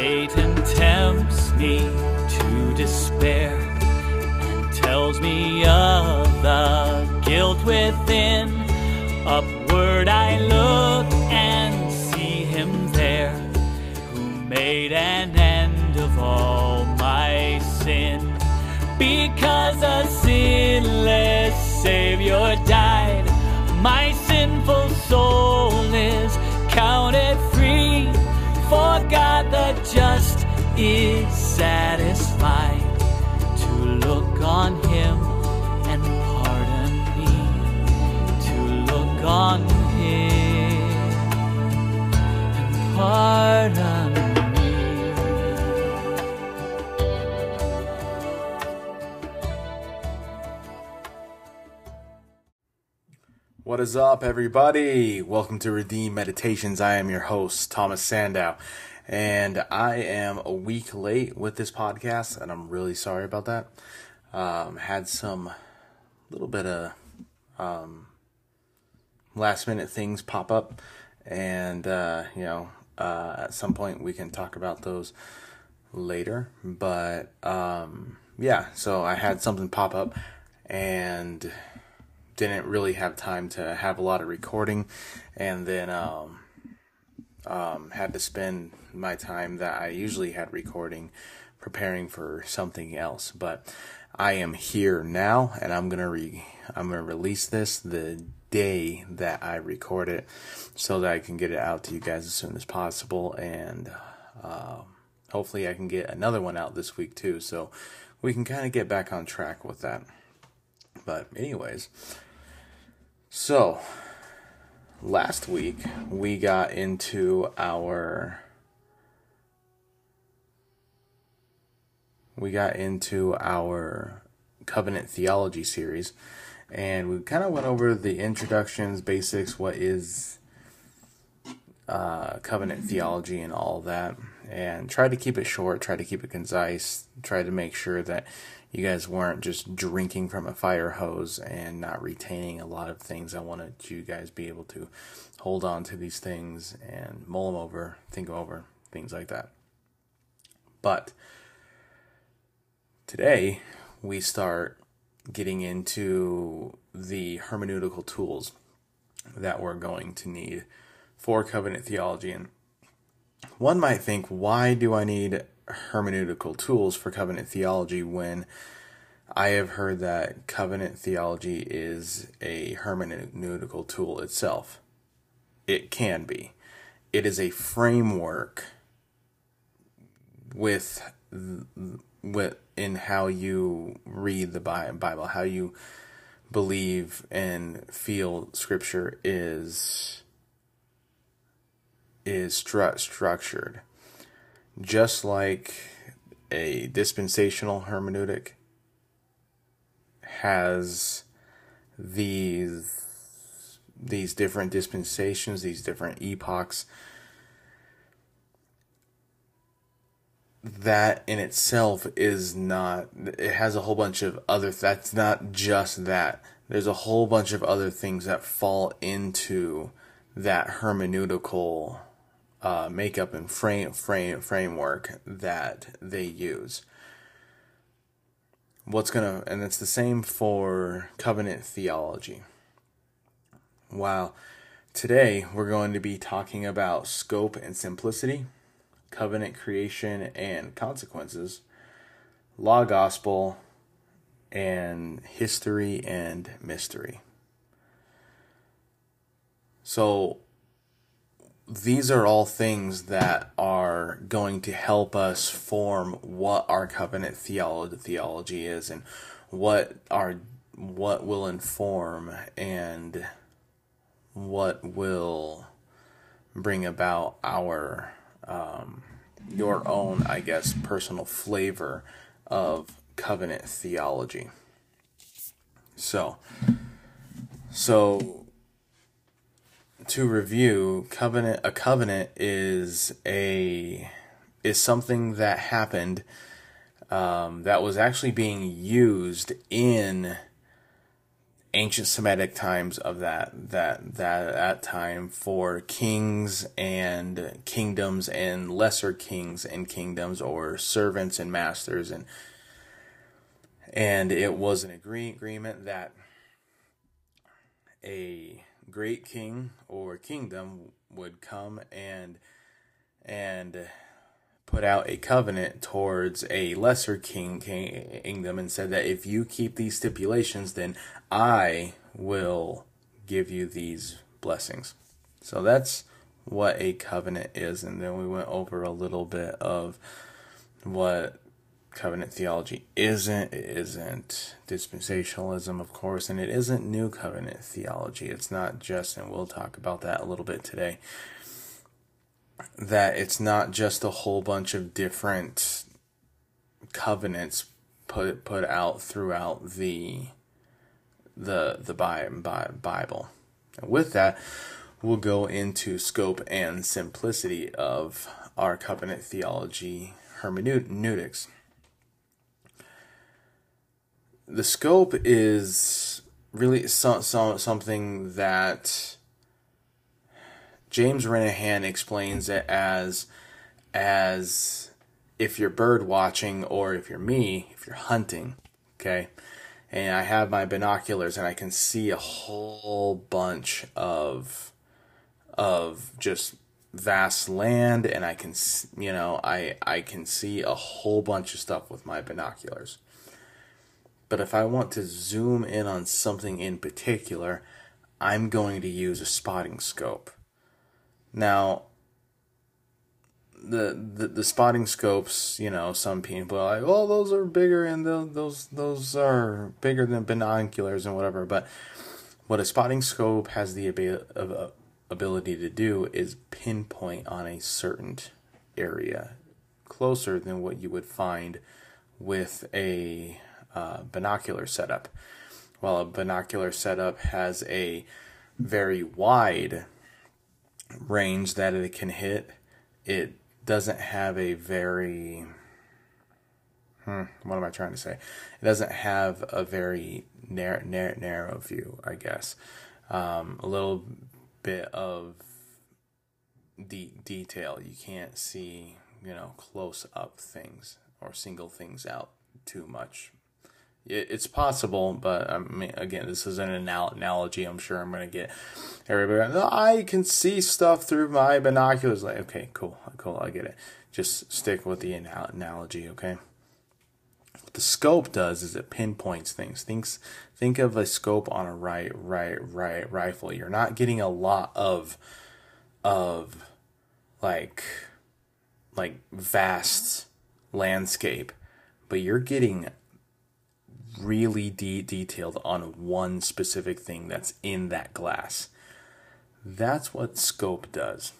Satan tempts me to despair and tells me of the guilt within. What is up, everybody? Welcome to Redeem Meditations. I am your host, Thomas Sandow, and I am a week late with this podcast, and I'm really sorry about that. Um, had some little bit of um, last minute things pop up, and uh, you know, uh, at some point we can talk about those later. But um, yeah, so I had something pop up, and didn't really have time to have a lot of recording, and then um, um, had to spend my time that I usually had recording preparing for something else. But I am here now, and I'm gonna re I'm gonna release this the day that I record it, so that I can get it out to you guys as soon as possible, and uh, hopefully I can get another one out this week too, so we can kind of get back on track with that. But anyways. So, last week we got into our we got into our covenant theology series and we kind of went over the introductions, basics, what is uh, covenant theology and all that, and tried to keep it short, tried to keep it concise, tried to make sure that you guys weren't just drinking from a fire hose and not retaining a lot of things. I wanted you guys be able to hold on to these things and mull them over, think over, things like that. But today we start getting into the hermeneutical tools that we're going to need for covenant theology. And one might think, why do I need hermeneutical tools for covenant theology when I have heard that covenant theology is a hermeneutical tool itself. It can be. It is a framework with with in how you read the Bible, how you believe and feel Scripture is is stru- structured, just like a dispensational hermeneutic has these these different dispensations, these different epochs. That in itself is not, it has a whole bunch of other, that's not just that. There's a whole bunch of other things that fall into that hermeneutical uh, makeup and frame, frame framework that they use what's to, and it's the same for covenant theology. While today we're going to be talking about scope and simplicity, covenant creation and consequences, law gospel, and history and mystery. So, these are all things that are going to help us form what our covenant theology theology is and what our what will inform and what will bring about our um, your own I guess personal flavor of covenant theology. So so to review, covenant a covenant is a is something that happened um, that was actually being used in ancient Semitic times of that that that that time for kings and kingdoms and lesser kings and kingdoms or servants and masters. And and it was an agree, agreement that a great king or kingdom would come and and put out a covenant towards a lesser king kingdom and said that if you keep these stipulations then I will give you these blessings. So that's what a covenant is and then we went over a little bit of what covenant theology isn't. It isn't dispensationalism, of course, and it isn't new covenant theology. It's not just, and we'll talk about that a little bit today, that it's not just a whole bunch of different covenants put put out throughout the the the Bible. And with that, we'll go into scope and simplicity of our covenant theology hermeneutics the scope is really so, so, something that James Renihan explains it as as if you're bird watching or if you're me, if you're hunting, okay? And I have my binoculars and I can see a whole bunch of of just vast land and I can you know, I I can see a whole bunch of stuff with my binoculars. But if I want to zoom in on something in particular, I'm going to use a spotting scope. Now, the, the the spotting scopes, you know, some people are like, "Oh, those are bigger and those those those are bigger than binoculars and whatever." But what a spotting scope has the ability to do is pinpoint on a certain area closer than what you would find with a uh, binocular setup. While a binocular setup has a very wide range that it can hit, it doesn't have a very hmm, what am I trying to say? It doesn't have a very narrow, narrow, narrow view, I guess. Um, a little bit of de- detail. You can't see, you know, close up things or single things out too much it's possible, but I mean, again, this is an analogy. I'm sure I'm going to get everybody. I can see stuff through my binoculars. Like, okay, cool, cool, I get it. Just stick with the analogy, okay? What the scope does is it pinpoints things. Thinks, think of a scope on a right, right, right rifle. You're not getting a lot of, of, like, like vast landscape, but you're getting really de- detailed on one specific thing that's in that glass. That's what scope does.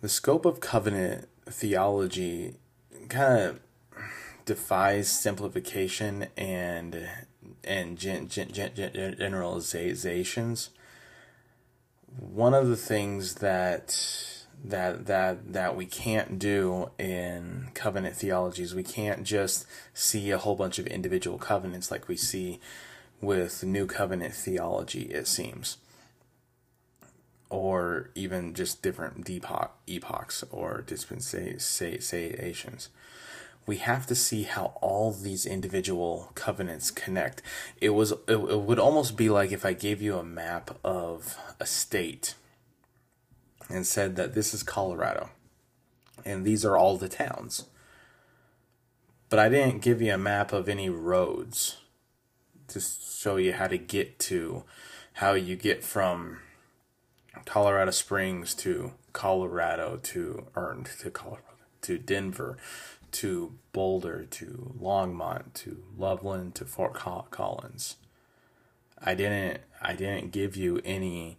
The scope of covenant theology kind of defies simplification and and gen, gen, gen, generalizations. One of the things that that that that we can't do in covenant theologies. We can't just see a whole bunch of individual covenants like we see with new covenant theology, it seems. Or even just different epoch, epochs or dispensations. We have to see how all these individual covenants connect. It was it, it would almost be like if I gave you a map of a state and said that this is Colorado and these are all the towns. But I didn't give you a map of any roads to show you how to get to how you get from Colorado Springs to Colorado to earned to Colorado to Denver to Boulder to Longmont to Loveland to Fort Collins. I didn't I didn't give you any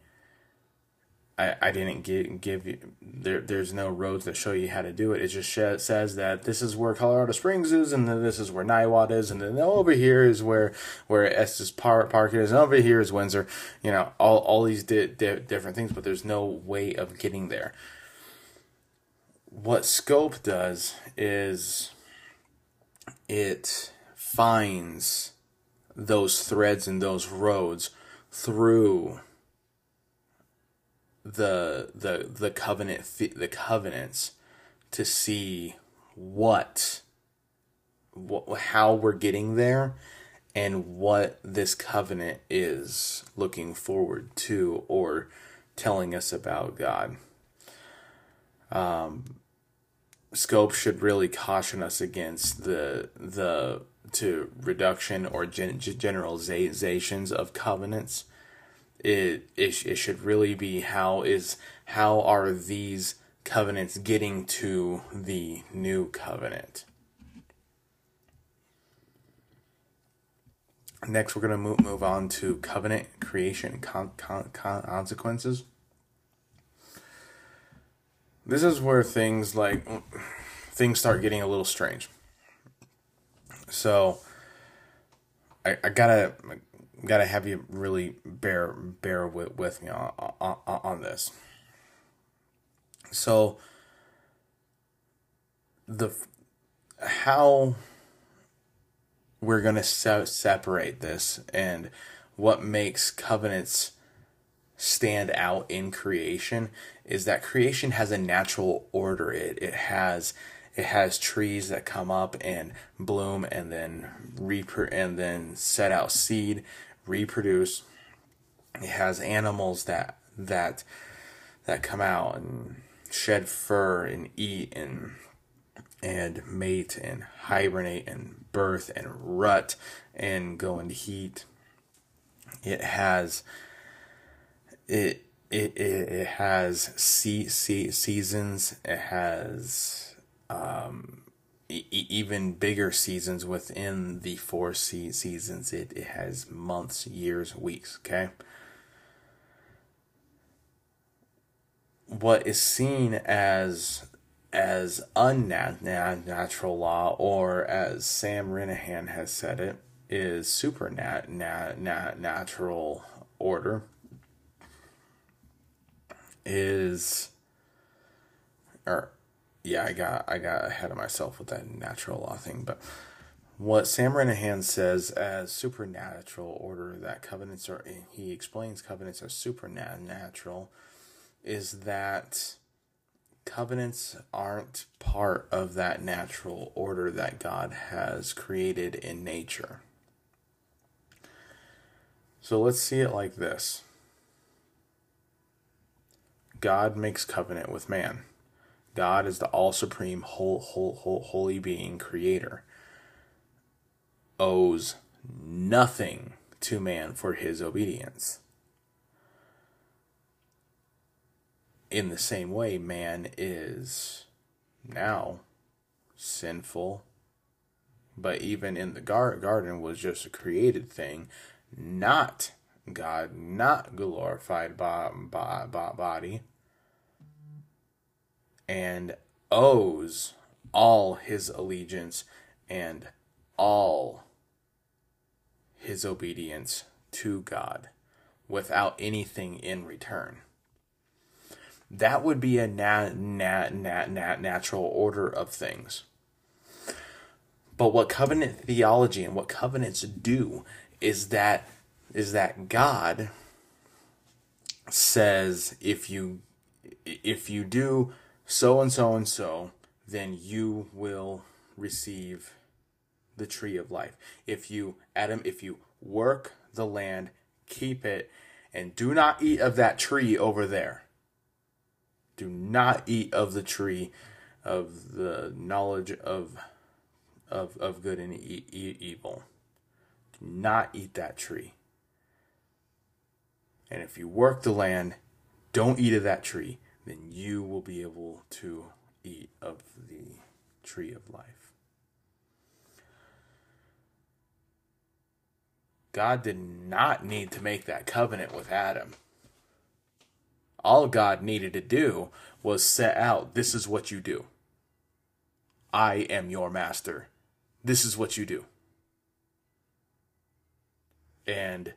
I, I didn't give, give you there there's no roads that show you how to do it. It just sh- says that this is where Colorado Springs is, and then this is where Niwot is, and then over here is where where Estes Park, Park is, and over here is Windsor. You know, all all these di- di- different things, but there's no way of getting there. What scope does is it finds those threads and those roads through the the the covenant the covenants to see what what how we're getting there and what this covenant is looking forward to or telling us about God. Um, scope should really caution us against the the to reduction or gen- generalizations of covenants. It, it it should really be how is how are these covenants getting to the new covenant. Next, we're going to move, move on to covenant creation con- con- consequences. This is where things like things start getting a little strange. So, I, I gotta gotta have you really bear bear with, with me on, on, on this. So, the how we're to se- separate this and what makes covenants stand out in creation is that creation has a natural order it it has it has trees that come up and bloom and then repro- and then set out seed reproduce it has animals that that that come out and shed fur and eat and and mate and hibernate and birth and rut and go into heat. It has it it it, it has sea, sea, seasons. It has um, e- even bigger seasons within the four sea seasons. It it has months, years, weeks. Okay. What is seen as as unnatural law, or as Sam Renihan has said it, is supernatural nat nat natural order, is, or yeah, I got I got ahead of myself with that natural law thing, but what Sam Renihan says as supernatural order that covenants are he explains covenants are supernatural is that covenants aren't part of that natural order that God has created in nature. So let's see it like this God makes covenant with man. God is the all supreme, whole, whole, whole, holy being, creator, owes nothing to man for his obedience. in the same way, man is now sinful, but even in the gar- garden was just a created thing, not God, not glorified by, by, by body, and owes all his allegiance and all his obedience to God without anything in return that would be a nat, nat, nat, nat, natural order of things. But what covenant theology and what covenants do is that is that God says if you if you do so and so and so, then you will receive the tree of life. If you Adam, if you work the land, keep it, and do not eat of that tree over there do not eat of the tree of the knowledge of of, of good and e- e- evil. Do not eat that tree. And if you work the land, don't eat of that tree, then you will be able to eat of the tree of life. God did not need to make that covenant with Adam. All God needed to do was set out this is what you do. I am your master. This is what you do. And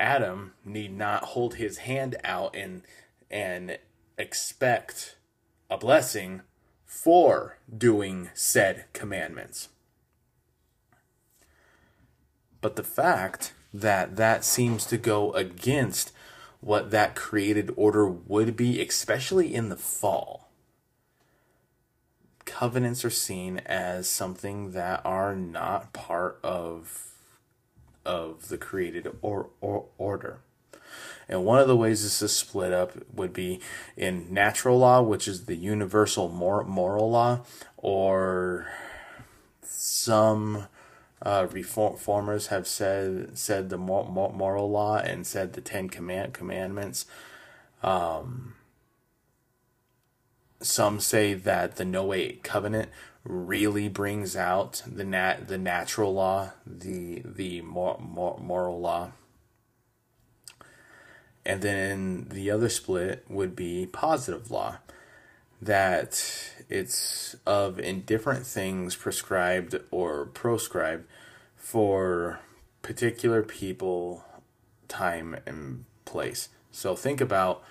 Adam need not hold his hand out and and expect a blessing for doing said commandments. But the fact that that seems to go against what that created order would be, especially in the fall. Covenants are seen as something that are not part of of the created or, or order. And one of the ways this is split up would be in natural law, which is the universal mor- moral law, or some uh, reformers have said said the moral law and said the Ten Command Commandments. Um, some say that the Noahic covenant really brings out the nat the natural law, the the mor- mor- moral law. And then the other split would be positive law, that it's of indifferent things prescribed or proscribed for particular people, time, and place. So think about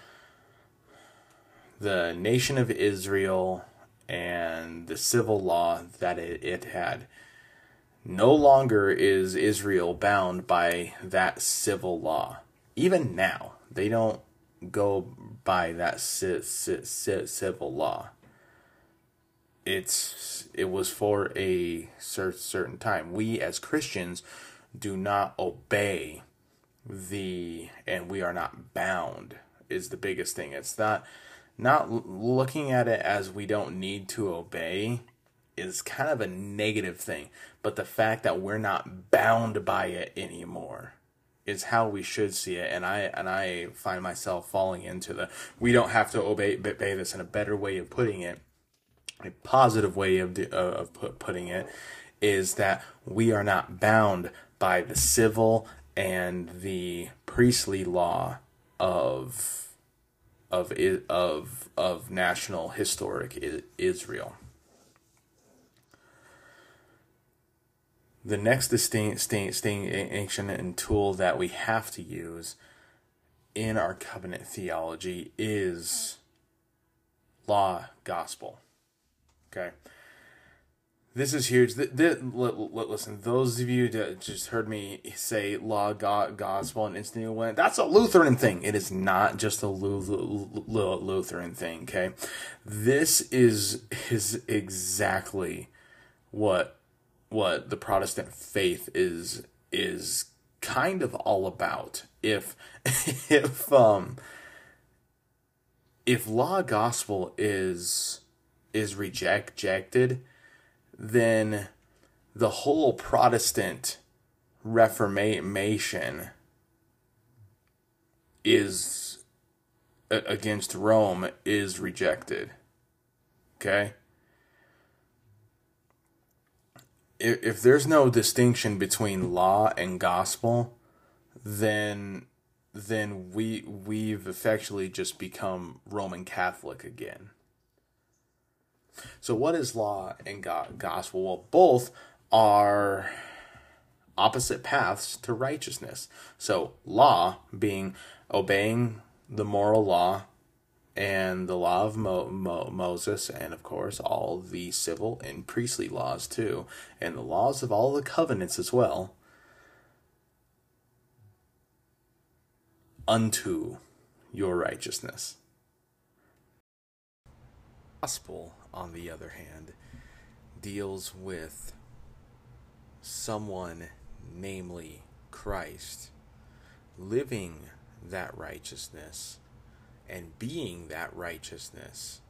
the nation of Israel and the civil law that it, it had. No longer is Israel bound by that civil law. Even now, they don't go by that civil law. It's it was for a certain time. We as Christians do not obey the and we are not bound is the biggest thing. It's not not looking at it as we don't need to obey is kind of a negative thing, but the fact that we're not bound by it anymore is how we should see it and i and i find myself falling into the we don't have to obey, obey this in a better way of putting it a positive way of of putting it is that we are not bound by the civil and the priestly law of of of of national historic Israel The next distinction and tool that we have to use in our covenant theology is law gospel. Okay. This is huge. The, the, listen, those of you that just heard me say law, God, gospel, and instantly went, that's a Lutheran thing. It is not just a Lutheran thing, okay? This is, is exactly what what the Protestant faith is is kind of all about. If if um if law gospel is is rejected, then the whole Protestant Reformation is against Rome is rejected. Okay? If, if there's no distinction between law and gospel, then then we we've effectively just become Roman Catholic again. So what is law and gospel? Well, both are opposite paths to righteousness. So law being obeying the moral law and the law of Mo- Mo- Moses, and of course all the civil and priestly laws too, and the laws of all the covenants as well, unto your righteousness. Gospel, on the other hand, deals with someone, namely Christ, living that righteousness and being that righteousness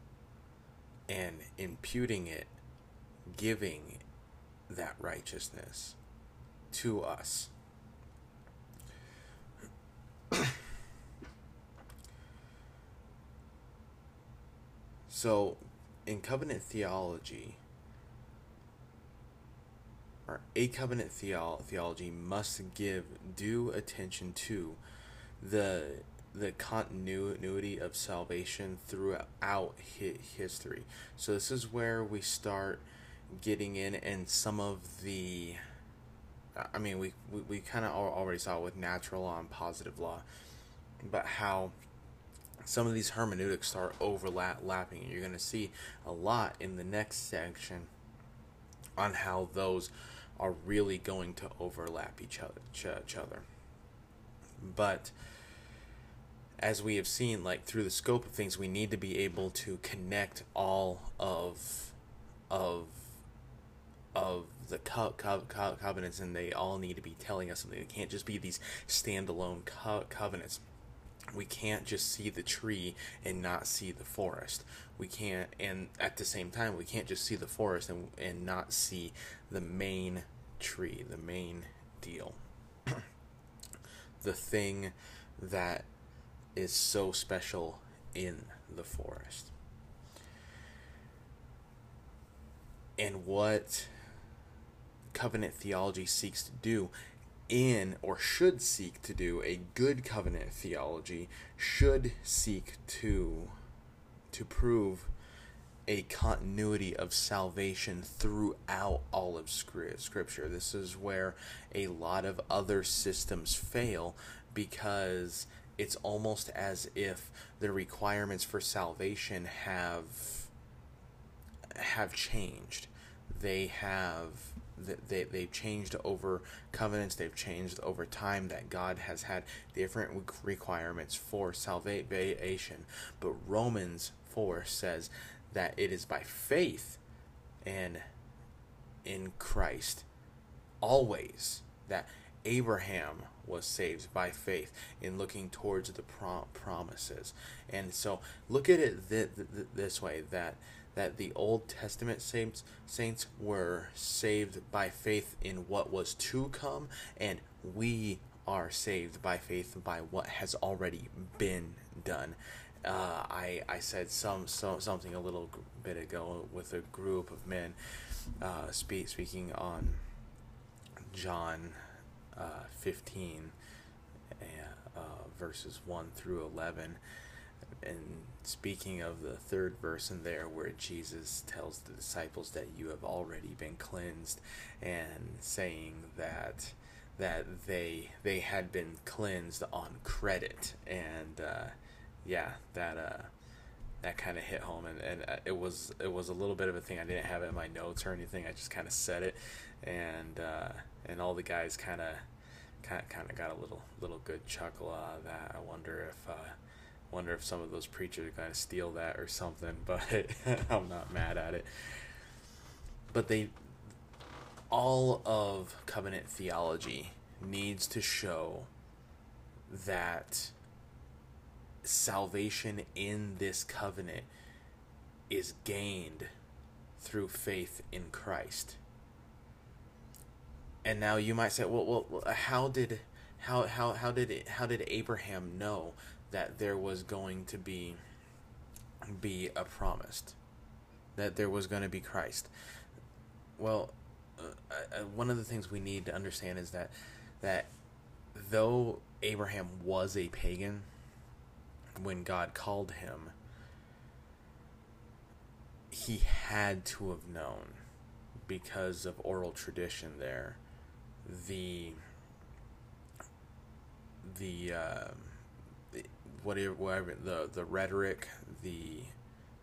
and imputing it, giving that righteousness to us. so, in covenant theology, or a covenant theo- theology must give due attention to the the continuity of salvation throughout history. So this is where we start getting in and some of the I mean we we, we kind of already saw it with natural law and positive law but how some of these hermeneutics start overlapping you're going to see a lot in the next section on how those are really going to overlap each other. Each other. But as we have seen, like through the scope of things, we need to be able to connect all of of of the co- co- co- covenants, and they all need to be telling us something. It can't just be these standalone co- covenants. We can't just see the tree and not see the forest. We can't, and at the same time, we can't just see the forest and and not see the main tree, the main deal, the thing that is so special in the forest. And what covenant theology seeks to do in or should seek to do a good covenant theology should seek to to prove a continuity of salvation throughout all of scripture this is where a lot of other systems fail because it's almost as if the requirements for salvation have have changed. They have they, they've changed over covenants they've changed over time that god has had different requirements for salvation. But romans 4 says that it is by faith and in christ always that abraham was saved by faith in looking towards the prom- promises and so look at it th- th- this way that that the Old Testament saints saints were saved by faith in what was to come, and we are saved by faith by what has already been done. Uh, I I said some, some something a little bit ago with a group of men, uh, speak, speaking on John uh, fifteen, uh, verses one through eleven. And speaking of the third verse in there where Jesus tells the disciples that you have already been cleansed and saying that that they they had been cleansed on credit. And uh, yeah that uh, that kind of hit home. And, and uh, it was it was a little bit of a thing. I didn't have it in my notes or anything. I just kind of said it and uh, and all the guys kind of kind of got a little little good chuckle out of that I wonder if uh, wonder if some of those preachers are to steal that or something, but I'm not mad at it. But they, all of covenant theology needs to show that salvation in this covenant is gained through faith in Christ. And now you might say, well, well, how did how how how did it, how did Abraham know that there was going to be be a promised that there was going to be Christ. Well, uh, uh, one of the things we need to understand is that that though Abraham was a pagan when God called him, he had to have known because of oral tradition there the the uh, whatever, whatever the the rhetoric, the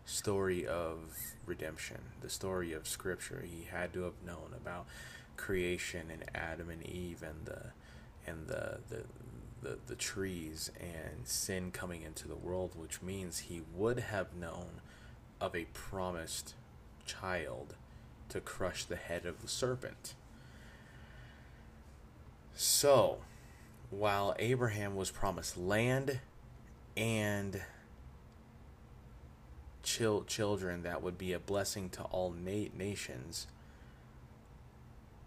story of redemption, the story of Scripture. He had to have known about creation and Adam and Eve and the and the the the, the trees and sin coming into the world, which means he would have known of a promised child to crush the head of the serpent. So, while Abraham was promised land and chil- children that would be a blessing to all na- nations,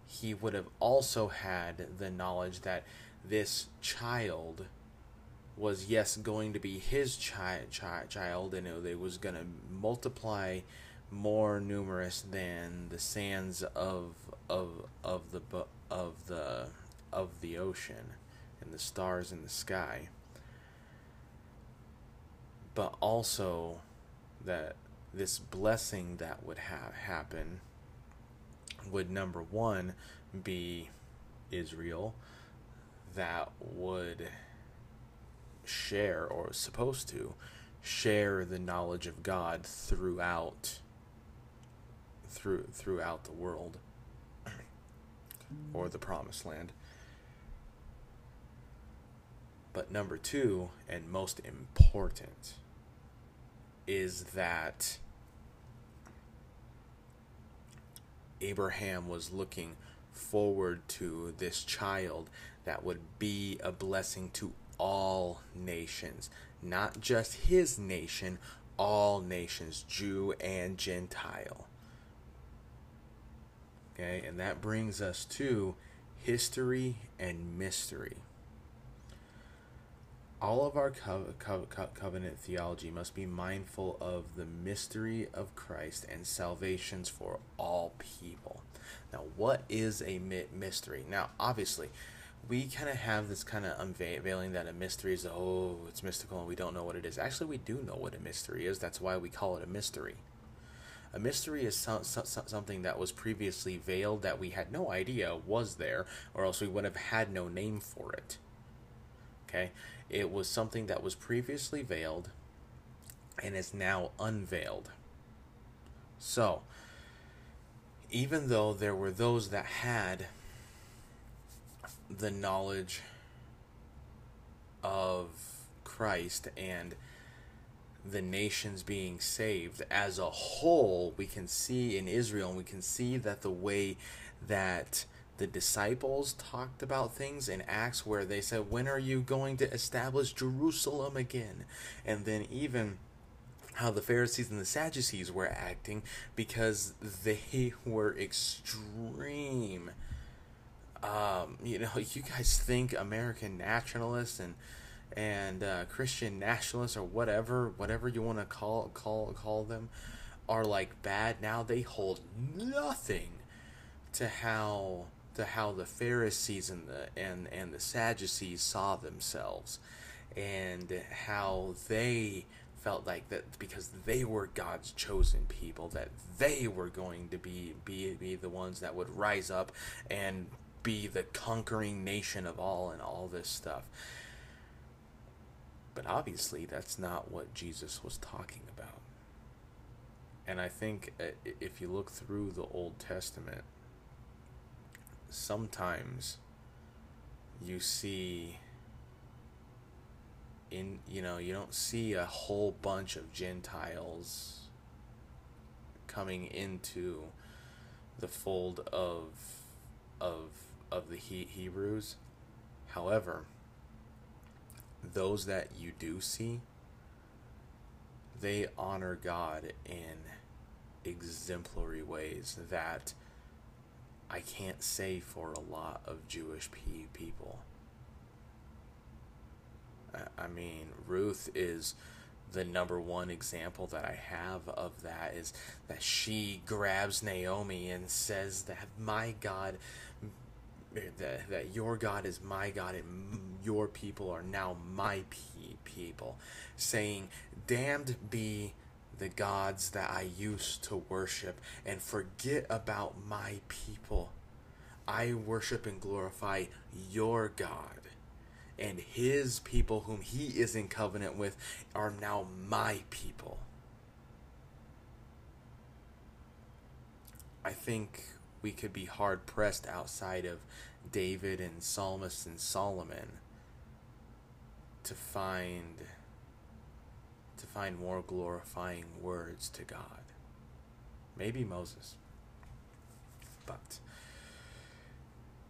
he would have also had the knowledge that this child was yes going to be his chi- chi- child. And it was going to multiply more numerous than the sands of of of the of the of the ocean and the stars in the sky but also that this blessing that would have happen would number one be Israel that would share or supposed to share the knowledge of God throughout through throughout the world or the promised land. But number two, and most important, is that Abraham was looking forward to this child that would be a blessing to all nations, not just his nation, all nations, Jew and Gentile. Okay, and that brings us to history and mystery. All of our co- co- co- covenant theology must be mindful of the mystery of Christ and salvations for all people. Now, what is a mystery? Now, obviously, we kind of have this kind of unveiling that a mystery is, oh, it's mystical and we don't know what it is. Actually, we do know what a mystery is. That's why we call it a mystery. A mystery is so, so, something that was previously veiled that we had no idea was there, or else we would have had no name for it. Okay? It was something that was previously veiled and is now unveiled. So, even though there were those that had the knowledge of Christ and the nations being saved as a whole, we can see in Israel, and we can see that the way that the disciples talked about things in Acts where they said, When are you going to establish Jerusalem again? And then even how the Pharisees and the Sadducees were acting because they were extreme. Um, you know, you guys think American nationalists and and uh, Christian nationalists or whatever, whatever you want to call call call them, are like bad. Now they hold nothing to how to how the Pharisees and the and and the Sadducees saw themselves, and how they felt like that because they were God's chosen people that they were going to be be be the ones that would rise up and be the conquering nation of all and all this stuff. But obviously that's not what Jesus was talking about. And I think uh, if you look through the Old Testament sometimes you see in you know you don't see a whole bunch of gentiles coming into the fold of of of the he- Hebrews. However those that you do see they honor God in exemplary ways that I can't say for a lot of Jewish people. I mean, Ruth is the number one example that I have of that is that she grabs Naomi and says that my God, that, that your God is my God and your people are now my people. Saying, Damned be the gods that I used to worship and forget about my people. I worship and glorify your God. And his people, whom he is in covenant with, are now my people. I think we could be hard pressed outside of David and Psalmist and Solomon to find to find more glorifying words to God. Maybe Moses. But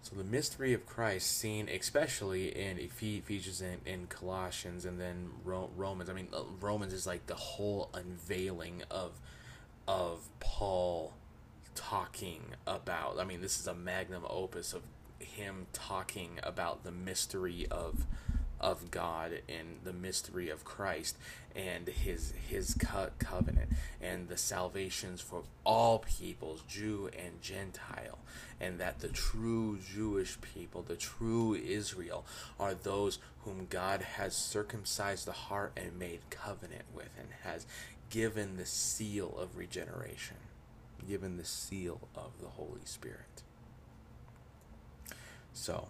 so the mystery of Christ seen especially in Ephesians and, in Colossians and then Romans. I mean uh, Romans is like the whole unveiling of of Paul talking about. I mean this is a magnum opus of him talking about the mystery of of God and the mystery of Christ and his his co- covenant and the salvations for all peoples, Jew and Gentile, and that the true Jewish people, the true Israel, are those whom God has circumcised the heart and made covenant with, and has given the seal of regeneration, given the seal of the Holy Spirit. So,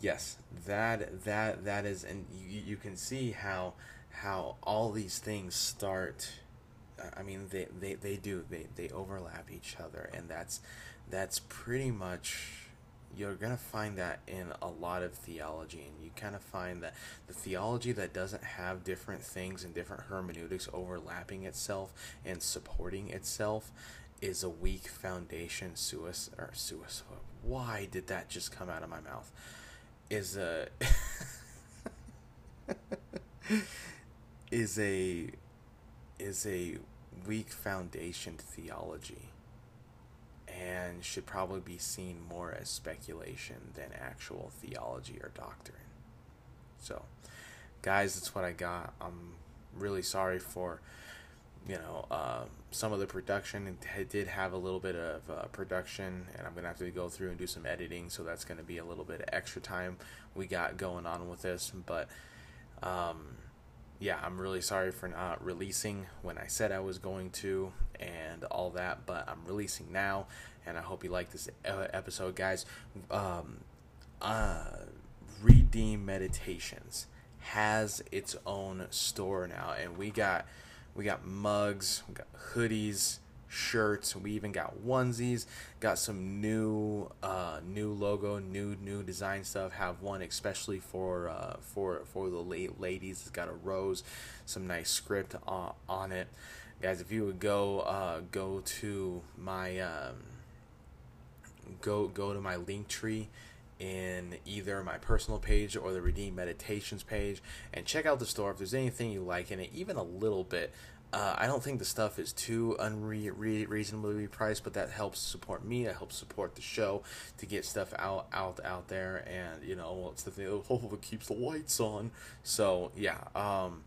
yes, that that that is, and you, you can see how how all these things start. Uh, I mean, they, they, they do they, they overlap each other, and that's that's pretty much you're gonna find that in a lot of theology, and you kind of find that the theology that doesn't have different things and different hermeneutics overlapping itself and supporting itself is a weak foundation. Suicide or suicide. Why did that just come out of my mouth? Is a is a is a weak foundation theology and should probably be seen more as speculation than actual theology or doctrine. So, guys, that's what I got. I'm really sorry for, you know, uh, some of the production. Did have a little bit of uh, production, and I'm to have to go through and do some editing, so that's to be a little bit of extra time we got going on with this. But, um, yeah, I'm really sorry for not releasing when I said I was going to and all that, but I'm releasing now, and I hope you like this episode, guys. Um, uh, Redeem Meditations has its own store now, and we got we got mugs, we got hoodies, shirts. We even got onesies. Got some new, uh, new logo, new new design stuff. Have one especially for uh, for for the late ladies. It's got a rose, some nice script on, on it, guys. If you would go uh, go to my um, go go to my link tree in either my personal page or the Redeem Meditations page and check out the store if there's anything you like in it, even a little bit. Uh, I don't think the stuff is too unreasonably priced, but that helps support me. It helps support the show to get stuff out, out, out there, and you know, it's the thing. Hopefully, keeps the lights on. So yeah. Um,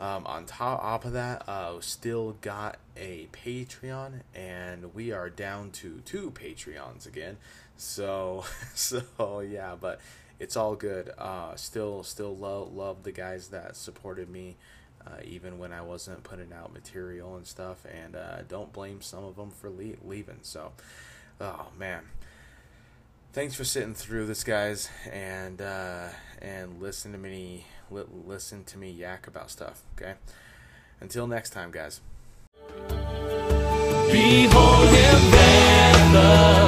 um, on top of that, uh, still got a Patreon, and we are down to two Patreons again. So, so yeah, but it's all good. Uh, still, still love love the guys that supported me uh, even when I wasn't putting out material and stuff. And uh, don't blame some of them for le- leaving. So, oh man, thanks for sitting through this, guys, and uh, and listen to me li- listen to me yak about stuff. Okay, until next time, guys. Behold him.